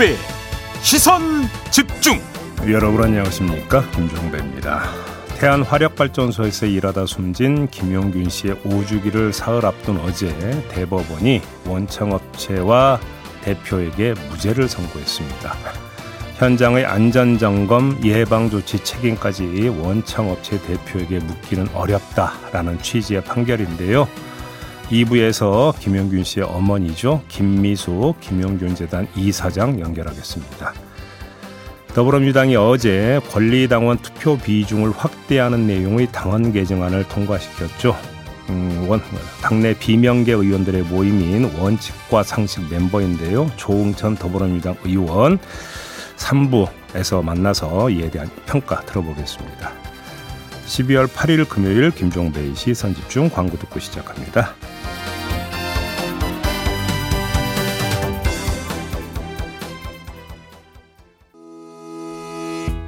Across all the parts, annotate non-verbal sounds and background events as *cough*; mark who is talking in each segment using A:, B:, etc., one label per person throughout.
A: 김종배 시선 집중
B: 여러분 안녕하십니까 김종배입니다. 태안 화력발전소에서 일하다 숨진 김용균 씨의 5주기를 사흘 앞둔 어제 대법원이 원청업체와 대표에게 무죄를 선고했습니다. 현장의 안전점검 예방조치 책임까지 원청업체 대표에게 묻기는 어렵다라는 취지의 판결인데요. 2부에서 김용균 씨의 어머니죠. 김미수 김용균 재단 이사장 연결하겠습니다. 더불어민주당이 어제 권리당원 투표 비중을 확대하는 내용의 당원 개정안을 통과시켰죠. 음, 원, 당내 비명계 의원들의 모임인 원칙과 상식 멤버인데요. 조응천 더불어민주당 의원 3부에서 만나서 이에 대한 평가 들어보겠습니다. 12월 8일 금요일 김종배의 시선 집중 광고 듣고 시작합니다.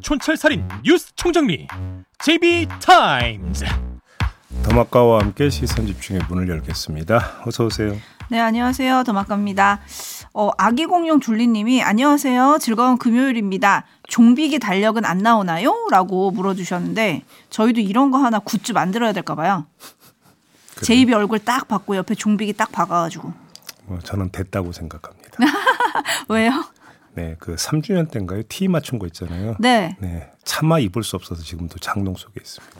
A: 촌철살인 뉴스 총정리 JB타임즈
B: 더마카와 함께 시선 집중의 문을 열겠습니다. 어서 오세요.
C: 네, 안녕하세요. 더마카입니다. 어, 아기 공룡 둘리님이 안녕하세요. 즐거운 금요일입니다. 종비기 달력은 안 나오나요? 라고 물어주셨는데 저희도 이런 거 하나 굿즈 만들어야 될까 봐요. 그래. 제 입이 얼굴 딱 받고 옆에 종비기 딱 박아가지고.
B: 뭐 저는 됐다고 생각합니다. *laughs*
C: 왜요?
B: 네, 그 3주년 때인가요? 티 맞춘 거 있잖아요.
C: 네.
B: 네. 차마 입을 수 없어서 지금도 장롱 속에 있습니다.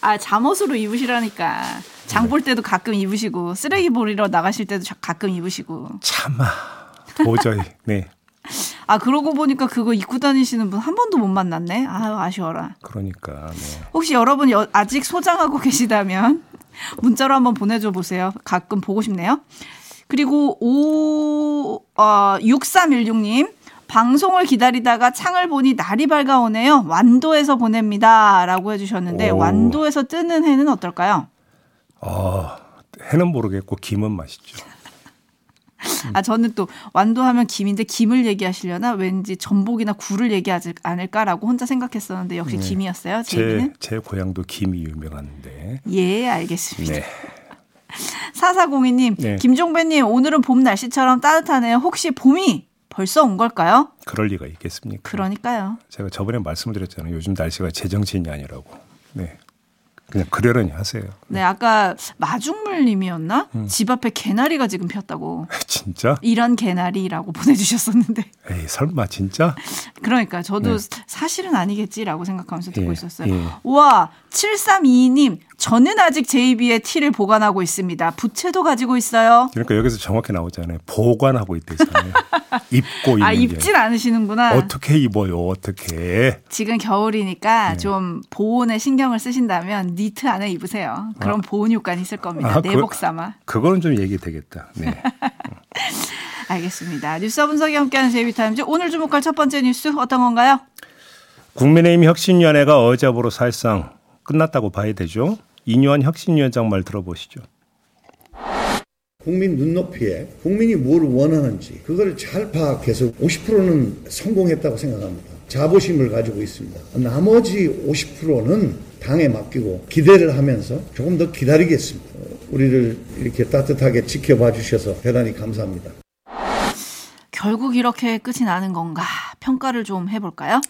C: 아, 잠옷으로 입으시라니까. 장 볼 때도 가끔 입으시고 쓰레기 버리러 나가실 때도 가끔 입으시고.
B: 차마 도저히. 네. *laughs*
C: 아 그러고 보니까 그거 입고 다니시는 분 한 번도 못 만났네. 아유 아쉬워라.
B: 그러니까. 네.
C: 혹시 여러분 여, 아직 소장하고 *laughs* 계시다면 문자로 한번 보내줘 보세요. 가끔 보고 싶네요. 그리고 5, 어, 6316님. 방송을 기다리다가 창을 보니 날이 밝아오네요. 완도에서 보냅니다. 라고 해주셨는데, 오. 완도에서 뜨는 해는 어떨까요?
B: 어, 해는 모르겠고, 김은 맛있죠.
C: 아, 저는 또 완도하면 김인데 김을 얘기하시려나 왠지 전복이나 굴을 얘기하지 않을까라고 혼자 생각했었는데 역시 네. 김이었어요. 제,
B: 제 고향도 김이 유명한데.
C: 예, 알겠습니다. 네. 사사공이님, 네. 김종배님, 오늘은 봄 날씨처럼 따뜻하네요. 혹시 봄이 벌써 온 걸까요?
B: 그럴 리가 있겠습니까?
C: 그러니까요.
B: 제가 저번에 말씀드렸잖아요. 요즘 날씨가 제정신이 아니라고. 네. 그냥 그러려니 하세요.
C: 네, 아까 마중물님이었나? 음. 집 앞에 개나리가 지금 폈다고. *laughs*
B: 진짜?
C: 이런 개나리라고 보내주셨었는데.
B: 에이, 설마 진짜?
C: 그러니까 저도 네. 사실은 아니겠지라고 생각하면서 듣고 예, 있었어요. 예. 와, 7322님, 저는 아직 JB의 티를 보관하고 있습니다. 부채도 가지고 있어요.
B: 그러니까 여기서 정확히 나오잖아요. 보관하고 있대잖아요. *laughs* 입고 있는
C: 아, 입질 게. 않으시는구나.
B: 어떻게 입어요? 어떻게?
C: 지금 겨울이니까 네. 좀 보온에 신경을 쓰신다면 니트 안에 입으세요. 그럼 아. 보온 효과는 있을 겁니다. 아, 내복 삼아.
B: 그, 그거는 좀 얘기 되겠다. 네. *laughs*
C: 알겠습니다. 뉴스 분석이 함께하는 제이비타임즈 오늘 주목할 첫 번째 뉴스 어떤 건가요?
B: 국민의힘 혁신위원회가 어제부로 사실상 끝났다고 봐야 되죠. 이뉴한 혁신위원장 말 들어보시죠.
D: 국민 눈높이에 국민이 뭘 원하는지 그걸 잘 파악해서 50%는 성공했다고 생각합니다. 자부심을 가지고 있습니다. 나머지 50%는 당에 맡기고 기대를 하면서 조금 더 기다리겠습니다. 우리를 이렇게 따뜻하게 지켜봐 주셔서 대단히 감사합니다.
C: 결국 이렇게 끝이 나는 건가 평가를 좀 해볼까요?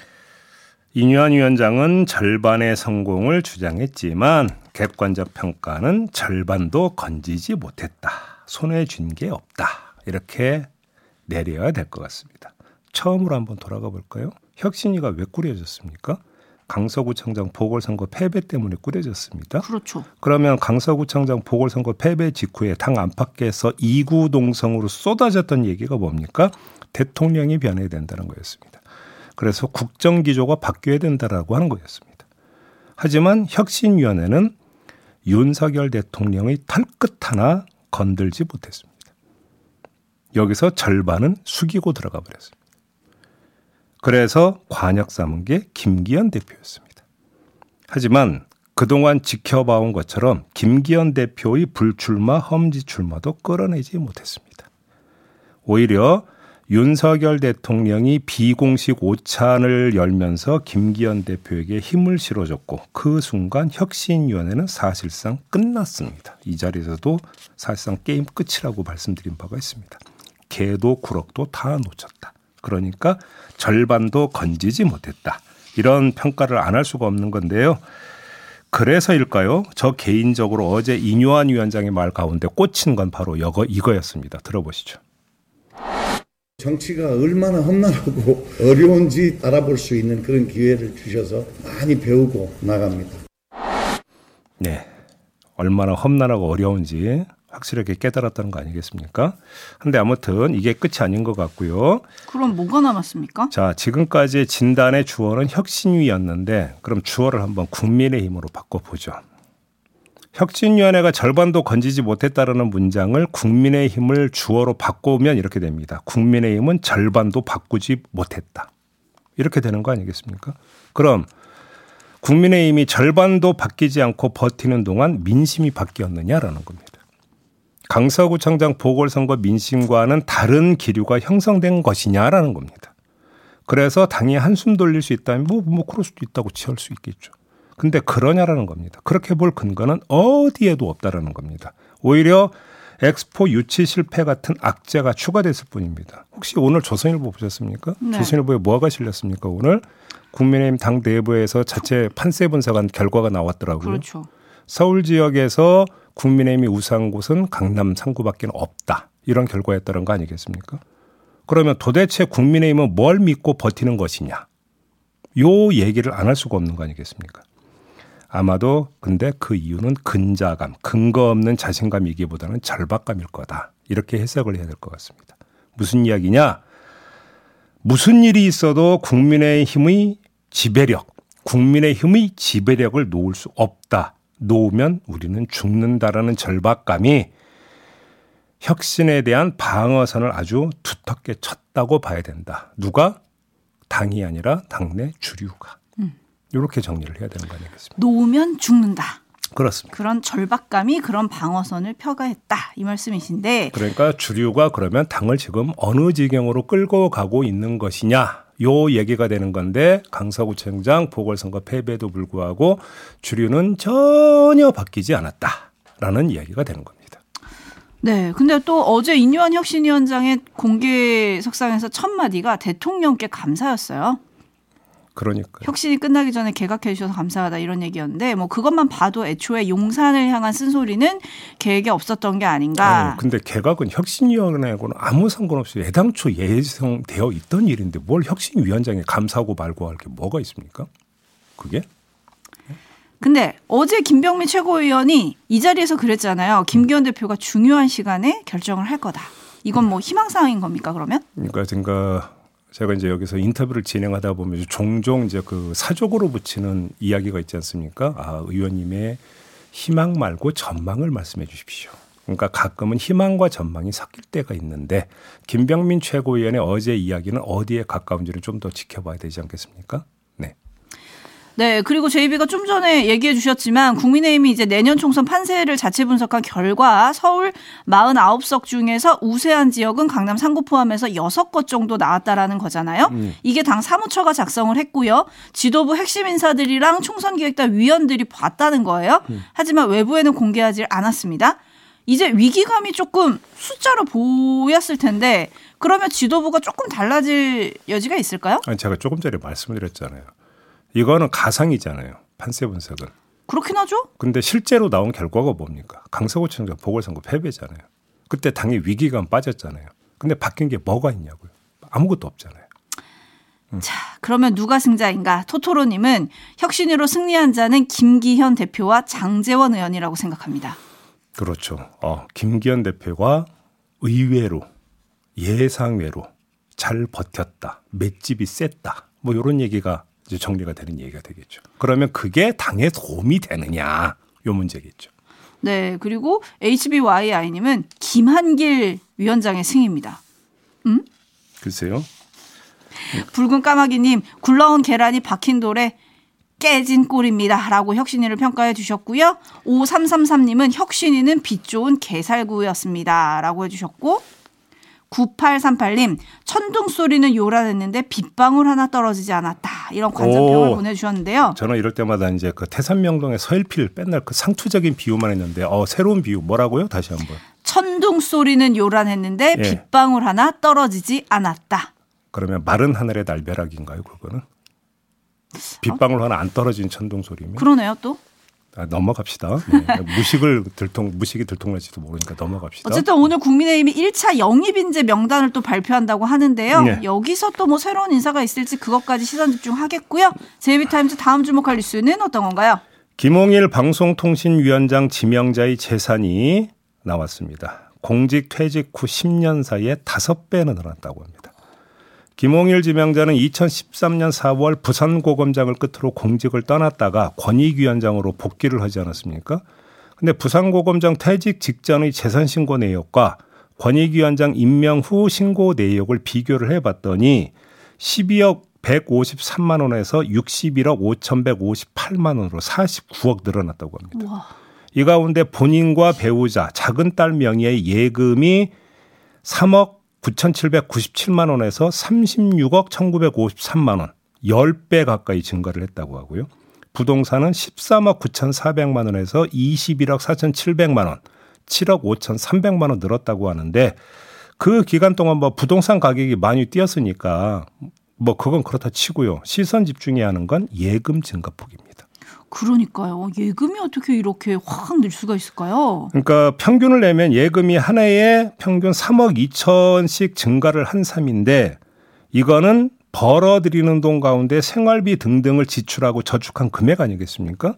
B: 이뉴한 위원장은 절반의 성공을 주장했지만 객관적 평가는 절반도 건지지 못했다. 손에 쥔게 없다. 이렇게 내려야 될 것 같습니다. 처음으로 한번 돌아가 볼까요? 혁신위가 왜 꾸려졌습니까? 강서구청장 보궐선거 패배 때문에 꾸려졌습니다.
C: 그렇죠.
B: 그러면 강서구청장 보궐선거 패배 직후에 당 안팎에서 이구 동성으로 쏟아졌던 얘기가 뭡니까? 대통령이 변해야 된다는 거였습니다. 그래서 국정 기조가 바뀌어야 된다라고 하는 거였습니다. 하지만 혁신위원회는 윤석열 대통령의 털끝 하나 건들지 못했습니다. 여기서 절반은 숙이고 들어가 버렸습니다. 그래서 관역 삼은 게 김기현 대표였습니다. 하지만 그동안 지켜봐온 것처럼 김기현 대표의 불출마 험지 출마도 끌어내지 못했습니다. 오히려 윤석열 대통령이 비공식 오찬을 열면서 김기현 대표에게 힘을 실어줬고 그 순간 혁신위원회는 사실상 끝났습니다. 이 자리에서도 사실상 게임 끝이라고 말씀드린 바가 있습니다. 개도 구럭도 다 놓쳤다. 그러니까 절반도 건지지 못했다. 이런 평가를 안 할 수가 없는 건데요. 그래서일까요? 저 개인적으로 어제 이뇨한 위원장의 말 가운데 꽂힌 건 바로 이거, 이거였습니다. 들어보시죠.
D: 정치가 얼마나 험난하고 *laughs* 어려운지 알아볼 수 있는 그런 기회를 주셔서 많이 배우고 나갑니다.
B: 네. 얼마나 험난하고 어려운지 확실하게 깨달았다는 거 아니겠습니까? 근데 아무튼 이게 끝이 아닌 것 같고요.
C: 그럼 뭐가 남았습니까?
B: 자, 지금까지 진단의 주어는 혁신위였는데 그럼 주어를 한번 국민의힘으로 바꿔보죠. 혁신위원회가 절반도 건지지 못했다라는 문장을 국민의힘을 주어로 바꾸면 이렇게 됩니다. 국민의힘은 절반도 바꾸지 못했다. 이렇게 되는 거 아니겠습니까? 그럼 국민의힘이 절반도 바뀌지 않고 버티는 동안 민심이 바뀌었느냐라는 겁니다. 강서구청장 보궐선거 민심과는 다른 기류가 형성된 것이냐라는 겁니다. 그래서 당이 한숨 돌릴 수 있다면 뭐, 뭐 그럴 수도 있다고 치할 수 있겠죠. 근데 그러냐라는 겁니다. 그렇게 볼 근거는 어디에도 없다라는 겁니다. 오히려 엑스포 유치 실패 같은 악재가 추가됐을 뿐입니다. 혹시 오늘 조선일보 보셨습니까? 네. 조선일보에 뭐가 실렸습니까? 오늘 국민의힘 당 내부에서 자체 판세 분석한 결과가 나왔더라고요.
C: 그렇죠.
B: 서울 지역에서 국민의힘이 우세한 곳은 강남 3구밖에 없다. 이런 결과였다는 거 아니겠습니까? 그러면 도대체 국민의힘은 뭘 믿고 버티는 것이냐? 요 얘기를 안 할 수가 없는 거 아니겠습니까? 아마도 근데 그 이유는 근자감, 근거 없는 자신감이기보다는 절박감일 거다. 이렇게 해석을 해야 될 것 같습니다. 무슨 이야기냐? 무슨 일이 있어도 국민의 힘의 지배력, 국민의 힘의 지배력을 놓을 수 없다. 놓으면 우리는 죽는다라는 절박감이 혁신에 대한 방어선을 아주 두텁게 쳤다고 봐야 된다. 누가? 당이 아니라 당내 주류가. 음. 이렇게 정리를 해야 되는 거 아니겠습니까?
C: 놓으면 죽는다.
B: 그렇습니다.
C: 그런 절박감이 그런 방어선을 펴가했다 이 말씀이신데.
B: 그러니까 주류가 그러면 당을 지금 어느 지경으로 끌고 가고 있는 것이냐 요 얘기가 되는 건데 강서구청장 보궐선거 패배에도 불구하고 주류는 전혀 바뀌지 않았다라는 이야기가 되는 겁니다.
C: 네. 근데 또 어제 인유한 혁신위원장의 공개 석상에서 첫 마디가 대통령께 감사였어요.
B: 그러니까
C: 혁신이 끝나기 전에 개각해 주셔서 감사하다 이런 얘기였는데 뭐 그것만 봐도 애초에 용산을 향한 쓴소리는 계획에 없었던 게 아닌가.
B: 아니, 근데 개각은 혁신위원회하고는 아무 상관없이 애당초 예정되어 있던 일인데 뭘 혁신위원장에 감사하고 말고 할 게 뭐가 있습니까? 그게?
C: 근데 어제 김병민 최고위원이 이 자리에서 그랬잖아요. 김기현 대표가 중요한 시간에 결정을 할 거다. 이건 뭐 희망사항인 겁니까 그러면?
B: 그러니까 제가 제가 이제 여기서 인터뷰를 진행하다 보면 종종 이제 그 사족으로 붙이는 이야기가 있지 않습니까? 아, 의원님의 희망 말고 전망을 말씀해 주십시오. 그러니까 가끔은 희망과 전망이 섞일 때가 있는데 김병민 최고위원의 어제 이야기는 어디에 가까운지를 좀 더 지켜봐야 되지 않겠습니까?
C: 네, 그리고 제이비가 좀 전에 얘기해 주셨지만 국민의힘이 이제 내년 총선 판세를 자체 분석한 결과 서울 49석 중에서 우세한 지역은 강남 3구 포함해서 6곳 정도 나왔다라는 거잖아요. 음. 이게 당 사무처가 작성을 했고요. 지도부 핵심 인사들이랑 총선 기획단 위원들이 봤다는 거예요. 음. 하지만 외부에는 공개하지 않았습니다. 이제 위기감이 조금 숫자로 보였을 텐데 그러면 지도부가 조금 달라질 여지가 있을까요?
B: 아니, 제가 조금 전에 말씀드렸잖아요. 이거는 가상이잖아요. 판세 분석은.
C: 그렇긴 하죠.
B: 근데 실제로 나온 결과가 뭡니까? 강서구청장 보궐선거 패배잖아요. 그때 당의 위기감 빠졌잖아요. 근데 바뀐 게 뭐가 있냐고요. 아무것도 없잖아요.
C: 음. 자, 그러면 누가 승자인가? 토토로님은 혁신으로 승리한 자는 김기현 대표와 장재원 의원이라고 생각합니다.
B: 그렇죠. 어, 김기현 대표가 의외로 예상외로 잘 버텼다. 맷집이 셌다. 뭐 이런 얘기가 이제 정리가 되는 얘기가 되겠죠. 그러면 그게 당에 도움이 되느냐 요 문제겠죠.
C: 네, 그리고 HBYI님은 김한길 위원장의 승입니다. 음?
B: 글쎄요.
C: 붉은 까마귀님 굴러온 계란이 박힌 돌에 깨진 꼴입니다. 라고 혁신이를 평가해 주셨고요. 5333님은 혁신이는 빛 좋은 개살구였습니다. 라고 해주셨고 9838님 천둥 소리는 요란했는데 빗방울 하나 떨어지지 않았다. 이런 관전평을
B: 오.
C: 보내주셨는데요.
B: 저는 이럴 때마다 이제 그 태산명동의 서일필 맨날 그 상투적인 비유만 했는데 어 새로운 비유 뭐라고요? 다시 한 번.
C: 천둥 소리는 요란했는데
B: 예.
C: 빗방울 하나 떨어지지 않았다.
B: 그러면 마른 하늘의 날벼락인가요? 그거는 빗방울 하나 안 떨어진 천둥 소리면
C: 그러네요 또.
B: 아, 넘어갑시다. 네. 무식을 들통 무식이 들통날지도 모르니까 넘어갑시다.
C: 어쨌든 오늘 국민의힘이 1차 영입 인재 명단을 또 발표한다고 하는데요.
B: 네.
C: 여기서 또 뭐 새로운 인사가 있을지 그것까지 시선 집중하겠고요. 제이비타임즈 다음 주목할 뉴스는 어떤 건가요?
B: 김홍일 방송통신위원장 지명자의 재산이 나왔습니다. 공직 퇴직 후 10년 사이에 5배나 늘었다고 합니다. 김홍일 지명자는 2013년 4월 부산고검장을 끝으로 공직을 떠났다가 권익위원장으로 복귀를 하지 않았습니까? 근데 부산고검장 퇴직 직전의 재산 신고 내역과 권익위원장 임명 후 신고 내역을 비교를 해봤더니 12억 153만 원에서 61억 5,158만 원으로 49억 늘어났다고 합니다.
C: 와.
B: 이 가운데 본인과 배우자 작은 딸 명의의 예금이 3억 9,797만 원에서 36억 1,953만 원, 10배 가까이 증가를 했다고 하고요. 부동산은 13억 9,400만 원에서 21억 4,700만 원, 7억 5,300만 원 늘었다고 하는데 그 기간 동안 뭐 부동산 가격이 많이 뛰었으니까 뭐 그건 그렇다 치고요. 시선 집중해야 하는 건 예금 증가폭입니다.
C: 그러니까요. 예금이 어떻게 이렇게 확 늘 수가 있을까요?
B: 그러니까 평균을 내면 예금이 한 해에 평균 3억 2천씩 증가를 한 셈인데 이거는 벌어들이는 돈 가운데 생활비 등등을 지출하고 저축한 금액 아니겠습니까?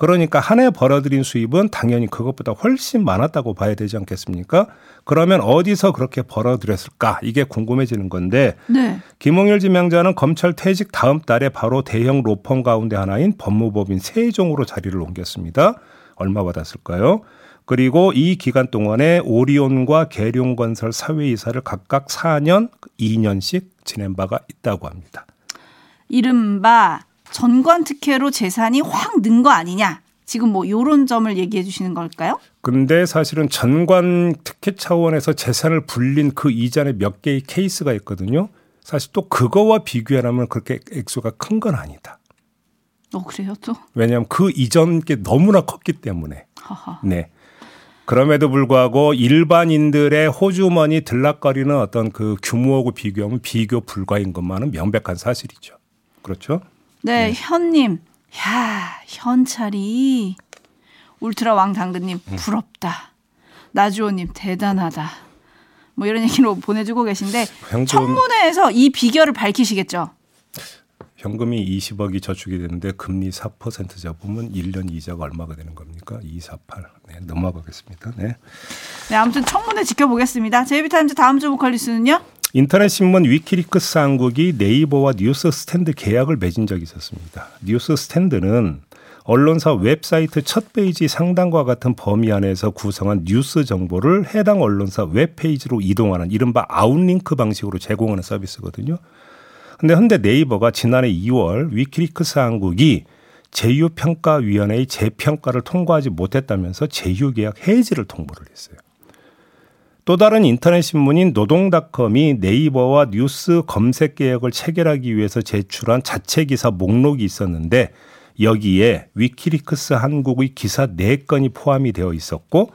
B: 그러니까 한 해 벌어들인 수입은 당연히 그것보다 훨씬 많았다고 봐야 되지 않겠습니까? 그러면 어디서 그렇게 벌어들였을까? 이게 궁금해지는 건데
C: 네.
B: 김홍일 지명자는 검찰 퇴직 다음 달에 바로 대형 로펌 가운데 하나인 법무법인 세종으로 자리를 옮겼습니다. 얼마 받았을까요? 그리고 이 기간 동안에 오리온과 계룡건설 사회이사를 각각 4년, 2년씩 지낸 바가 있다고 합니다.
C: 이른바 전관 특혜로 재산이 확 는 거 아니냐. 지금 뭐 요런 점을 얘기해 주시는 걸까요?
B: 근데 사실은 전관 특혜 차원에서 재산을 불린 그 이전에 몇 개의 케이스가 있거든요. 사실 또 그거와 비교하면 그렇게 액수가 큰 건 아니다.
C: 어, 그래요, 또?
B: 왜냐하면 그 이전 게 너무나 컸기 때문에.
C: 하하.
B: 네. 그럼에도 불구하고 일반인들의 호주머니 들락거리는 어떤 그 규모하고 비교하면 비교 불가인 것만은 명백한 사실이죠. 그렇죠?
C: 네, 현님. 야, 현찰이. 울트라 왕 당근님,
B: 음.
C: 부럽다. 나주호님, 대단하다. 뭐 이런 얘기로 *laughs* 보내주고 계신데,
B: 현금
C: 청문회에서 이 비결을 밝히시겠죠?
B: 현금이 20억이 저축이 되는데 금리 4% 잡으면 1년 이자가 얼마가 되는 겁니까? 248. 네, 넘어가겠습니다. 네.
C: 네, 아무튼 청문회 지켜보겠습니다. JB타임즈 다음 주목할 뉴스는요?
B: 인터넷 신문 위키리크스 한국이 네이버와 뉴스 스탠드 계약을 맺은 적이 있었습니다. 뉴스 스탠드는 언론사 웹사이트 첫 페이지 상단과 같은 범위 안에서 구성한 뉴스 정보를 해당 언론사 웹페이지로 이동하는 이른바 outlink 방식으로 제공하는 서비스거든요. 근데 현대 네이버가 지난해 2월 위키리크스 한국이 제휴평가위원회의 재평가를 통과하지 못했다면서 제휴계약 해지를 통보를 했어요. 또 다른 인터넷 신문인 노동닷컴이 네이버와 뉴스 검색 계약을 체결하기 위해서 제출한 자체 기사 목록이 있었는데 여기에 위키리크스 한국의 기사 4건이 포함이 되어 있었고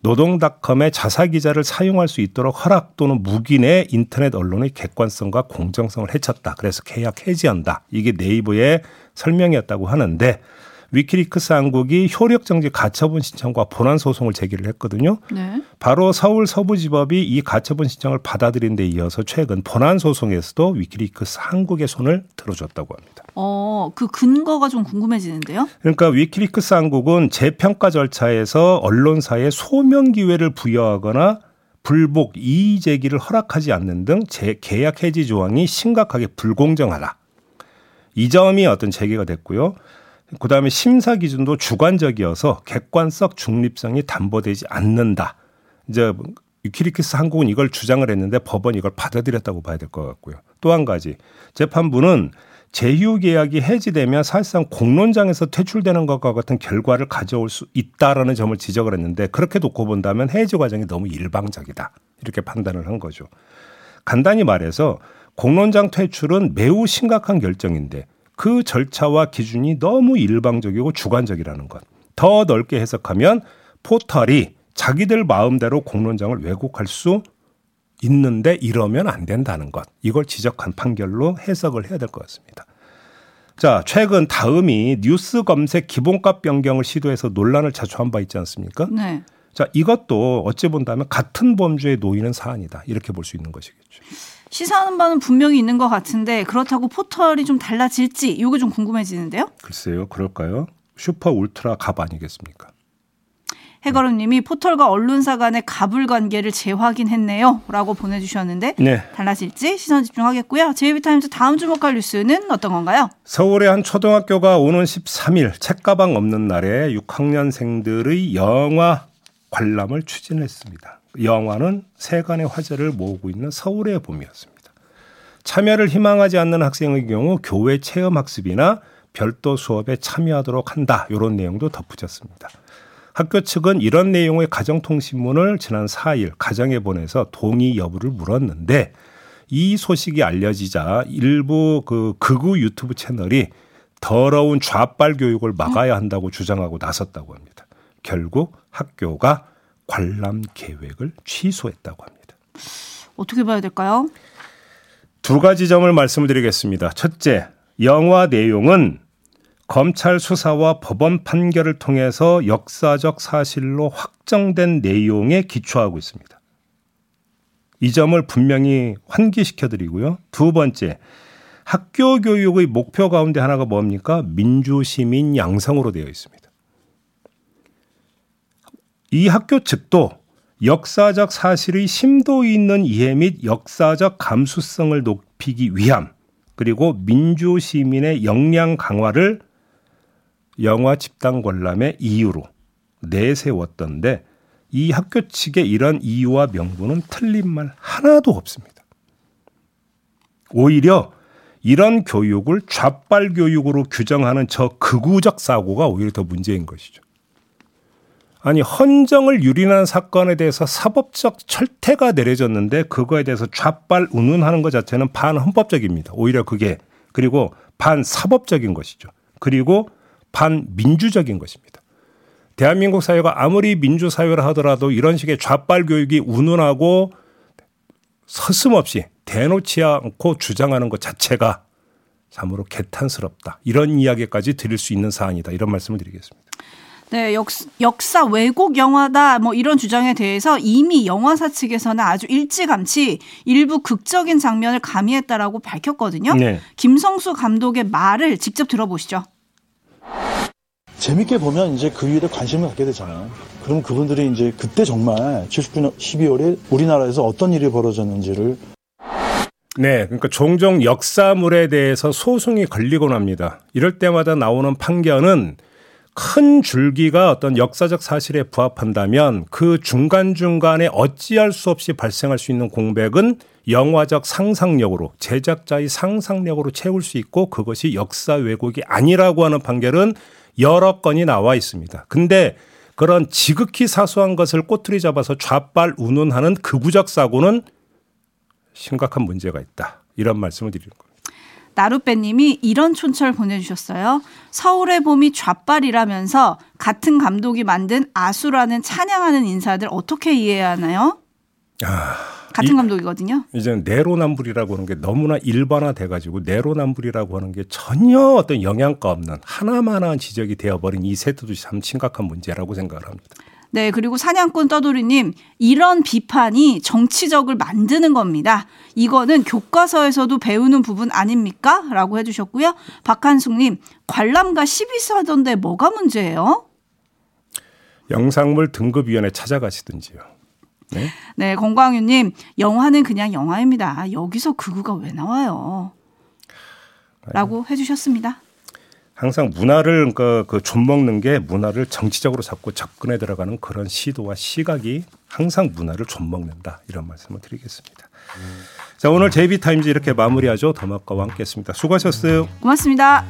B: 노동닷컴의 자사 기자를 사용할 수 있도록 허락 또는 묵인해 인터넷 언론의 객관성과 공정성을 해쳤다. 그래서 계약 해지한다. 이게 네이버의 설명이었다고 하는데 위키리크스 한국이 효력 정지 가처분 신청과 본안 소송을 제기를 했거든요.
C: 네.
B: 바로 서울 서부지법이 이 가처분 신청을 받아들인 데 이어서 최근 본안 소송에서도 위키리크스 한국의 손을 들어줬다고 합니다.
C: 어, 그 근거가 좀 궁금해지는데요?
B: 그러니까 위키리크스 한국은 재평가 절차에서 언론사에 소명 기회를 부여하거나 불복 이의 제기를 허락하지 않는 등 재, 계약 해지 조항이 심각하게 불공정하다. 이 점이 어떤 제기가 됐고요. 그다음에 심사 기준도 주관적이어서 객관성 중립성이 담보되지 않는다. 이제 위키리키스 한국은 이걸 주장을 했는데 법원이 이걸 받아들였다고 봐야 될 것 같고요. 또 한 가지 재판부는 제휴 계약이 해지되면 사실상 공론장에서 퇴출되는 것과 같은 결과를 가져올 수 있다라는 점을 지적을 했는데 그렇게 놓고 본다면 해지 과정이 너무 일방적이다 이렇게 판단을 한 거죠. 간단히 말해서 공론장 퇴출은 매우 심각한 결정인데 그 절차와 기준이 너무 일방적이고 주관적이라는 것. 더 넓게 해석하면 포털이 자기들 마음대로 공론장을 왜곡할 수 있는데 이러면 안 된다는 것. 이걸 지적한 판결로 해석을 해야 될 것 같습니다. 자, 최근 다음이 뉴스 검색 기본값 변경을 시도해서 논란을 자초한 바 있지 않습니까?
C: 네.
B: 자, 이것도 어찌 본다면 같은 범주에 놓이는 사안이다. 이렇게 볼 수 있는 것이겠죠.
C: 시사하는 바는 분명히 있는 것 같은데 그렇다고 포털이 좀 달라질지 이게 좀 궁금해지는데요.
B: 글쎄요, 그럴까요? super ultra 갑 아니겠습니까?
C: 해거름님이 포털과 언론사 간의 갑을 관계를 재확인했네요.라고 보내주셨는데
B: 네.
C: 달라질지 시선 집중하겠고요. JB타임즈 다음 주목할 뉴스는 어떤 건가요?
B: 서울의 한 초등학교가 오는 13일 책가방 없는 날에 6학년생들의 영화 관람을 추진했습니다. 영화는 세간의 화제를 모으고 있는 서울의 봄이었습니다. 참여를 희망하지 않는 학생의 경우 교회 체험 학습이나 별도 수업에 참여하도록 한다. 이런 내용도 덧붙였습니다. 학교 측은 이런 내용의 가정통신문을 지난 4일 가정에 보내서 동의 여부를 물었는데 이 소식이 알려지자 일부 그 극우 유튜브 채널이 더러운 좌빨 교육을 막아야 한다고 주장하고 나섰다고 합니다. 결국 학교가 관람 계획을 취소했다고 합니다.
C: 어떻게 봐야 될까요?
B: 두 가지 점을 말씀을 드리겠습니다. 첫째, 영화 내용은 검찰 수사와 법원 판결을 통해서 역사적 사실로 확정된 내용에 기초하고 있습니다. 이 점을 분명히 환기시켜 드리고요. 두 번째, 학교 교육의 목표 가운데 하나가 뭡니까? 민주시민 양성으로 되어 있습니다. 이 학교 측도 역사적 사실의 심도 있는 이해 및 역사적 감수성을 높이기 위함, 그리고 민주 시민의 역량 강화를 영화 집단 관람의 이유로 내세웠던데 이 학교 측의 이런 이유와 명분은 틀린 말 하나도 없습니다. 오히려 이런 교육을 좌빨 교육으로 규정하는 저 극우적 사고가 오히려 더 문제인 것이죠. 아니 헌정을 유린한 사건에 대해서 사법적 철퇴가 내려졌는데 그거에 대해서 좌빨 운운하는 것 자체는 반헌법적입니다. 오히려 그게 그리고 반사법적인 것이죠. 그리고 반민주적인 것입니다. 대한민국 사회가 아무리 민주 사회를 하더라도 이런 식의 좌빨 교육이 운운하고 서슴없이 대놓지 않고 주장하는 것 자체가 참으로 개탄스럽다. 이런 이야기까지 드릴 수 있는 사안이다. 이런 말씀을 드리겠습니다.
C: 네, 역, 역사 왜곡 영화다 뭐 이런 주장에 대해서 이미 영화사 측에서는 아주 일찌감치 일부 극적인 장면을 가미했다라고 밝혔거든요.
B: 네.
C: 김성수 감독의 말을 직접 들어보시죠.
E: 재밌게 보면 이제 그 일에 관심을 갖게 되잖아요. 그럼 그분들이 이제 그때 정말 79년 12월에 우리나라에서 어떤 일이 벌어졌는지를
B: 네, 그러니까 종종 역사물에 대해서 소송이 걸리곤 합니다. 이럴 때마다 나오는 판결은 큰 줄기가 어떤 역사적 사실에 부합한다면 그 중간중간에 어찌할 수 없이 발생할 수 있는 공백은 영화적 상상력으로 제작자의 상상력으로 채울 수 있고 그것이 역사 왜곡이 아니라고 하는 판결은 여러 건이 나와 있습니다. 근데 그런 지극히 사소한 것을 꼬투리 잡아서 좌빨 운운하는 극우적 사고는 심각한 문제가 있다. 이런 말씀을 드리는 겁니다.
C: 나루빼님이 이런 촌철 보내주셨어요. 서울의 봄이 좌빨이라면서 같은 감독이 만든 아수라는 찬양하는 인사들 어떻게 이해해야 하나요?
B: 아,
C: 같은
B: 이-
C: 감독이거든요.
B: 이제 내로남불이라고 하는 게 너무나 일반화돼가지고 내로남불이라고 하는 게 전혀 어떤 영양가 없는 하나만한 지적이 되어버린 이 세트도 참 심각한 문제라고 생각을 합니다.
C: 네, 그리고 사냥꾼 떠돌이님, 이런 비판이 정치적을 만드는 겁니다. 이거는 교과서에서도 배우는 부분 아닙니까? 라고 해주셨고요. 박한숙님, 관람가 12사던데 뭐가 문제예요?
B: 영상물 등급위원회 찾아가시든지요. 네?
C: 네, 건광윤님, 영화는 그냥 영화입니다. 여기서 극우가 왜 나와요? 라고 해주셨습니다.
B: 항상 문화를 그, 그 좀먹는 게 문화를 정치적으로 자꾸 접근해 들어가는 그런 시도와 시각이 항상 문화를 좀먹는다 이런 말씀을 드리겠습니다. 자 오늘 JB 타임즈 이렇게 마무리하죠. 더마과와 함께했습니다. 수고하셨어요.
C: 고맙습니다.